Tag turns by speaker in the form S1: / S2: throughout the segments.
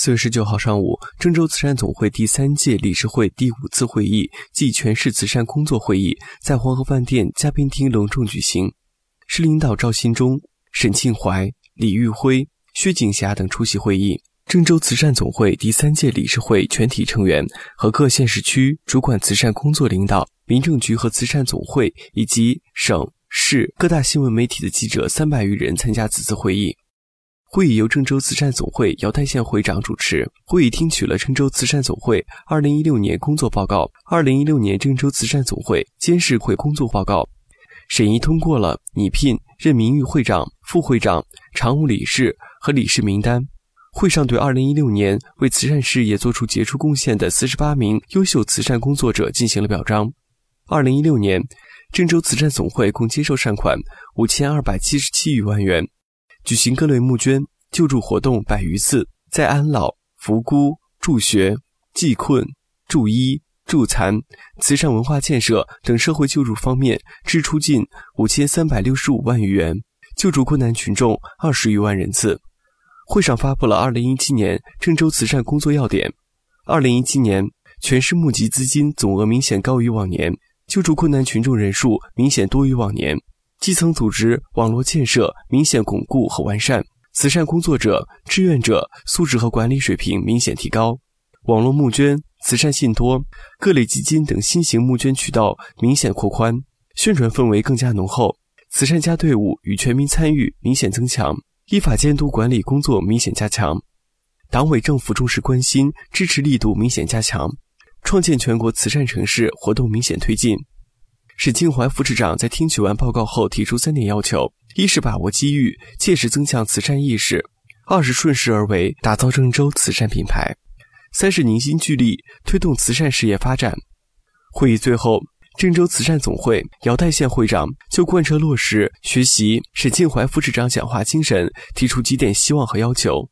S1: 四月十九号上午，郑州慈善总会第三届理事会第五次会议暨全市慈善工作会议在黄河饭店嘉宾厅隆重举行。市领导赵新忠、沈庆怀、李玉辉、薛景霞等出席会议。郑州慈善总会第三届理事会全体成员和各县市区主管慈善工作领导、民政局和慈善总会以及省市各大新闻媒体的记者三百余人参加此次会议。会议由郑州慈善总会姚代县会长主持。会议听取了郑州慈善总会二零一六年工作报告、二零一六年郑州慈善总会监事会工作报告，审议通过了拟聘、任名誉会长、副会长、常务理事和理事名单。会上对二零一六年为慈善事业作出杰出贡献的四十八名优秀慈善工作者进行了表彰。二零一六年，郑州慈善总会共接受善款五千二百七十七余万元。举行各类募捐救助活动百余次，在安老、扶孤、助学、济困、助医、助残、慈善文化建设等社会救助方面支出近五千三百六十五万余元，救助困难群众二十余万人次。会上发布了二零一七年郑州慈善工作要点。二零一七年，全市募集资金总额明显高于往年，救助困难群众人数明显多于往年。基层组织网络建设明显巩固和完善，慈善工作者、志愿者素质和管理水平明显提高，网络募捐、慈善信托、各类基金等新型募捐渠道明显扩宽，宣传氛围更加浓厚，慈善家队伍与全民参与明显增强，依法监督管理工作明显加强，党委政府重视关心支持力度明显加强，创建全国慈善城市活动明显推进。沈庆怀副市长在听取完报告后提出三点要求：一是把握机遇，切实增强慈善意识；二是顺势而为，打造郑州慈善品牌；三是凝心聚力，推动慈善事业发展。会议最后，郑州慈善总会姚代县会长就贯彻落实学习沈庆怀副市长讲话精神，提出几点希望和要求：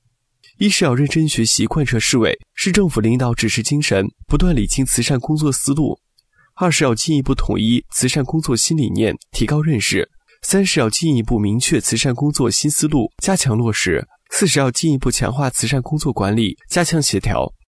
S1: 一是要认真学习贯彻市委市政府领导指示精神，不断理清慈善工作思路。二是要进一步统一慈善工作新理念，提高认识；三是要进一步明确慈善工作新思路，加强落实；四是要进一步强化慈善工作管理，加强协调。